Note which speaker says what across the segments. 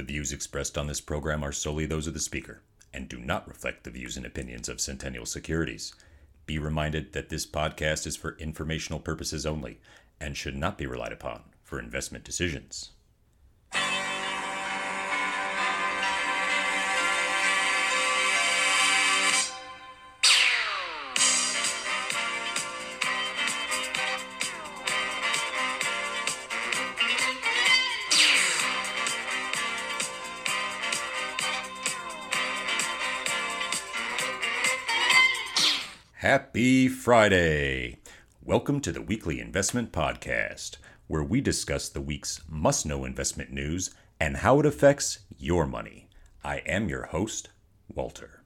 Speaker 1: The views expressed on this program are solely those of the speaker and do not reflect the views and opinions of Centennial Securities. Be reminded that this podcast is for informational purposes only and should not be relied upon for investment decisions. Happy Friday! Welcome to the weekly investment podcast, where we discuss the week's must know investment news and how it affects your money. I am your host, Walter.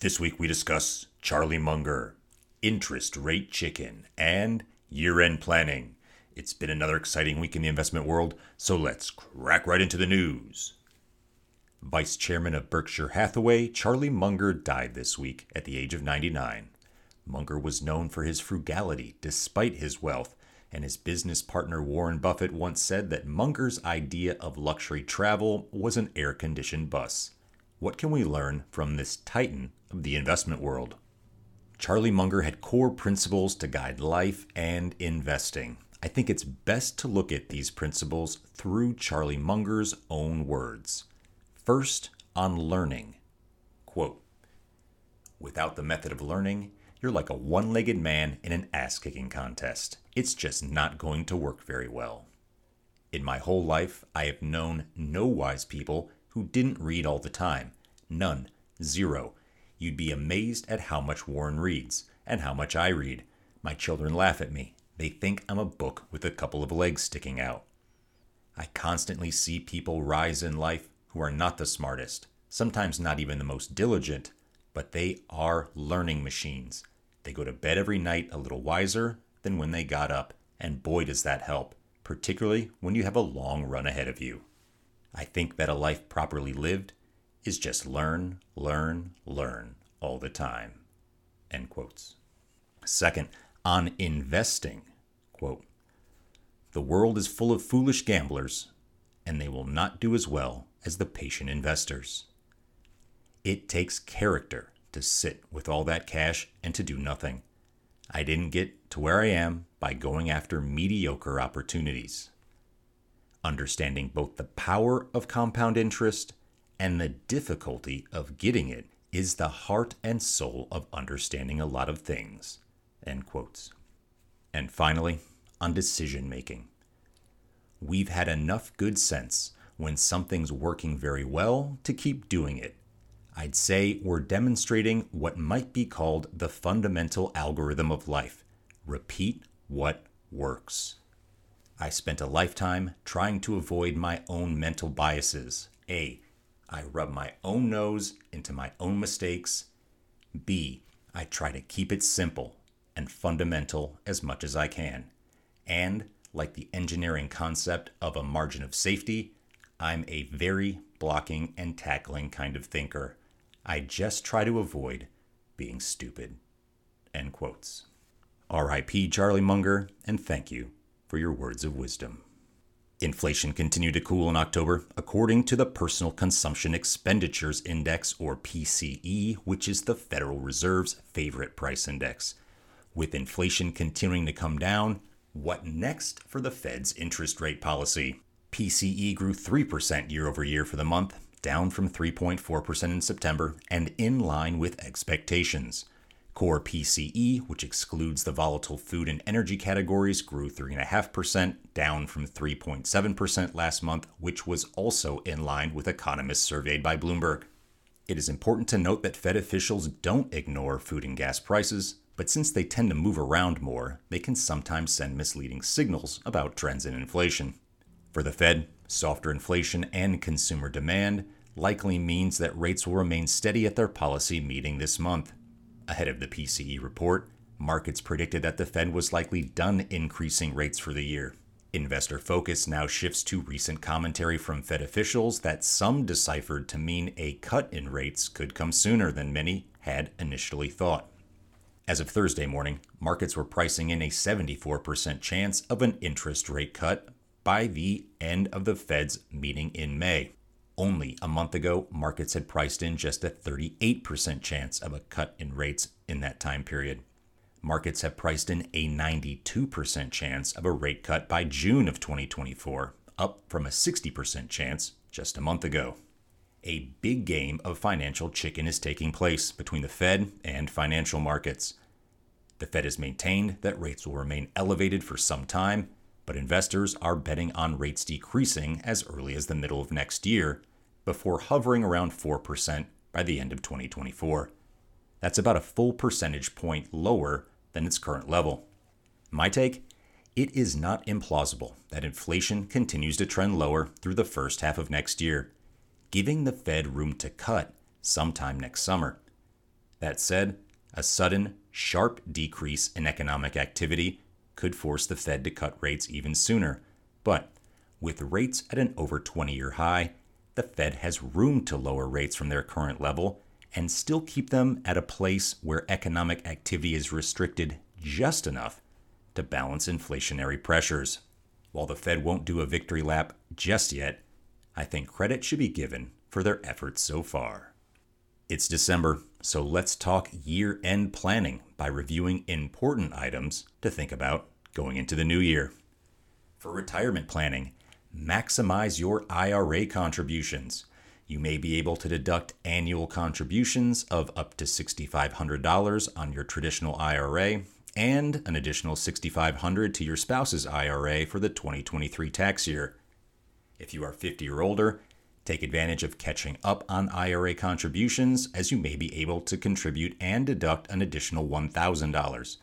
Speaker 1: This week we discuss Charlie Munger, interest rate chicken, and year end planning. It's been another exciting week in the investment world, so let's crack right into the news. Vice Chairman of Berkshire Hathaway, Charlie Munger died this week at the age of 99. Munger was known for his frugality despite his wealth, and his business partner Warren Buffett once said that Munger's idea of luxury travel was an air conditioned bus. What can we learn from this titan of the investment world? Charlie Munger had core principles to guide life and investing. I think it's best to look at these principles through Charlie Munger's own words. First, on learning. Quote Without the method of learning, you're like a one legged man in an ass kicking contest. It's just not going to work very well. In my whole life, I have known no wise people who didn't read all the time. None. Zero. You'd be amazed at how much Warren reads and how much I read. My children laugh at me. They think I'm a book with a couple of legs sticking out. I constantly see people rise in life who are not the smartest, sometimes not even the most diligent, but they are learning machines. They go to bed every night a little wiser than when they got up, and boy, does that help, particularly when you have a long run ahead of you. I think that a life properly lived is just learn, learn, learn all the time. End quotes. Second, on investing, quote, the world is full of foolish gamblers, and they will not do as well as the patient investors. It takes character to sit with all that cash and to do nothing. I didn't get to where I am by going after mediocre opportunities. Understanding both the power of compound interest and the difficulty of getting it is the heart and soul of understanding a lot of things. End quotes. And finally, on decision making. We've had enough good sense when something's working very well to keep doing it I'd say we're demonstrating what might be called the fundamental algorithm of life repeat what works. I spent a lifetime trying to avoid my own mental biases. A. I rub my own nose into my own mistakes. B. I try to keep it simple and fundamental as much as I can. And, like the engineering concept of a margin of safety, I'm a very blocking and tackling kind of thinker. I just try to avoid being stupid. End quotes. R.I.P. Charlie Munger, and thank you for your words of wisdom. Inflation continued to cool in October, according to the Personal Consumption Expenditures Index, or PCE, which is the Federal Reserve's favorite price index. With inflation continuing to come down, what next for the Fed's interest rate policy? PCE grew 3% year over year for the month, down from 3.4% in September and in line with expectations. Core PCE, which excludes the volatile food and energy categories, grew 3.5%, down from 3.7% last month, which was also in line with economists surveyed by Bloomberg. It is important to note that Fed officials don't ignore food and gas prices, but since they tend to move around more, they can sometimes send misleading signals about trends in inflation. For the Fed, Softer inflation and consumer demand likely means that rates will remain steady at their policy meeting this month. Ahead of the PCE report, markets predicted that the Fed was likely done increasing rates for the year. Investor focus now shifts to recent commentary from Fed officials that some deciphered to mean a cut in rates could come sooner than many had initially thought. As of Thursday morning, markets were pricing in a 74% chance of an interest rate cut by the end of the Fed's meeting in May. Only a month ago, markets had priced in just a 38% chance of a cut in rates in that time period. Markets have priced in a 92% chance of a rate cut by June of 2024, up from a 60% chance just a month ago. A big game of financial chicken is taking place between the Fed and financial markets. The Fed has maintained that rates will remain elevated for some time, but investors are betting on rates decreasing as early as the middle of next year, before hovering around 4% by the end of 2024. That's about a full percentage point lower than its current level. My take? It is not implausible that inflation continues to trend lower through the first half of next year, giving the Fed room to cut sometime next summer. That said, a sudden, sharp decrease in economic activity could force the Fed to cut rates even sooner. But with rates at an over 20 year high, the Fed has room to lower rates from their current level and still keep them at a place where economic activity is restricted just enough to balance inflationary pressures. While the Fed won't do a victory lap just yet, I think credit should be given for their efforts so far. It's December, so let's talk year end planning by reviewing important items to think about going into the new year. For retirement planning, maximize your IRA contributions. You may be able to deduct annual contributions of up to $6,500 on your traditional IRA and an additional $6,500 to your spouse's IRA for the 2023 tax year. If you are 50 or older, take advantage of catching up on IRA contributions as you may be able to contribute and deduct an additional $1,000.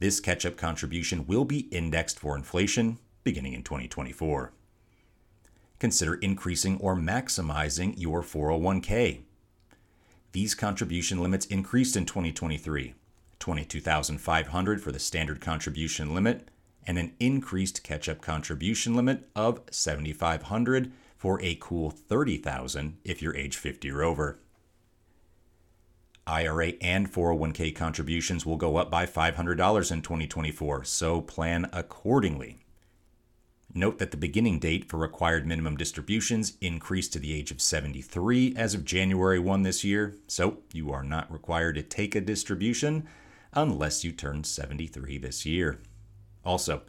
Speaker 1: This catch up contribution will be indexed for inflation beginning in 2024 consider increasing or maximizing your 401k. These contribution limits increased in 2023 22,500 for the standard contribution limit and an increased catch up contribution limit of 7,500 for a cool 30,000 if you're age 50 or over. IRA and 401k contributions will go up by $500 in 2024, so plan accordingly. Note that the beginning date for required minimum distributions increased to the age of 73 as of January 1 this year, so you are not required to take a distribution unless you turn 73 this year. Also,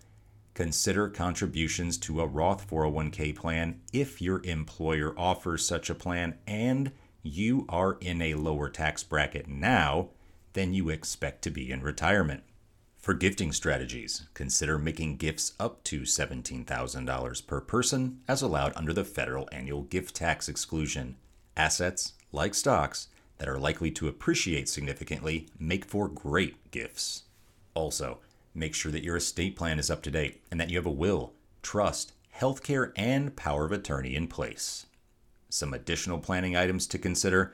Speaker 1: consider contributions to a Roth 401k plan if your employer offers such a plan and you are in a lower tax bracket now than you expect to be in retirement. For gifting strategies, consider making gifts up to $17,000 per person as allowed under the federal annual gift tax exclusion. Assets, like stocks, that are likely to appreciate significantly make for great gifts. Also, make sure that your estate plan is up to date and that you have a will, trust, healthcare, and power of attorney in place. Some additional planning items to consider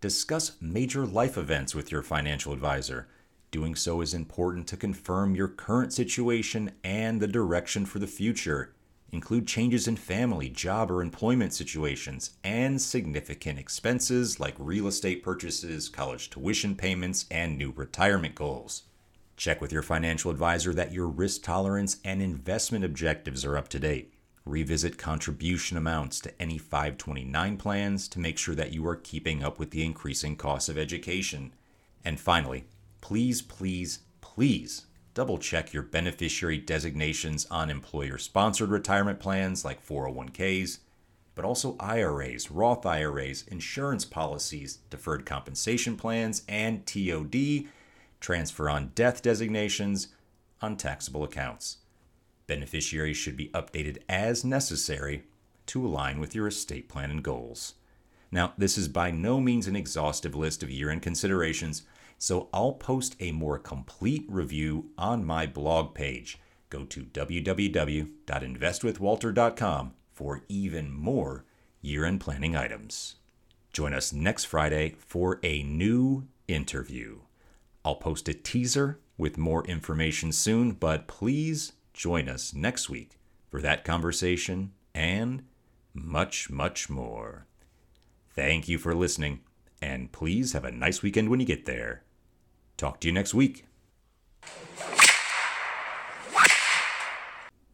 Speaker 1: discuss major life events with your financial advisor Doing so is important to confirm your current situation and the direction for the future. Include changes in family, job, or employment situations, and significant expenses like real estate purchases, college tuition payments, and new retirement goals. Check with your financial advisor that your risk tolerance and investment objectives are up to date. Revisit contribution amounts to any 529 plans to make sure that you are keeping up with the increasing costs of education. And finally, please, please, please double check your beneficiary designations on employer sponsored retirement plans like 401ks, but also IRAs, Roth IRAs, insurance policies, deferred compensation plans, and TOD, transfer on death designations on taxable accounts. Beneficiaries should be updated as necessary to align with your estate plan and goals. Now, this is by no means an exhaustive list of year end considerations so I'll post a more complete review on my blog page. Go to www.investwithwalter.com for even more year end planning items. Join us next Friday for a new interview. I'll post a teaser with more information soon, but please join us next week for that conversation and much, much more. Thank you for listening, and please have a nice weekend when you get there. Talk to you next week.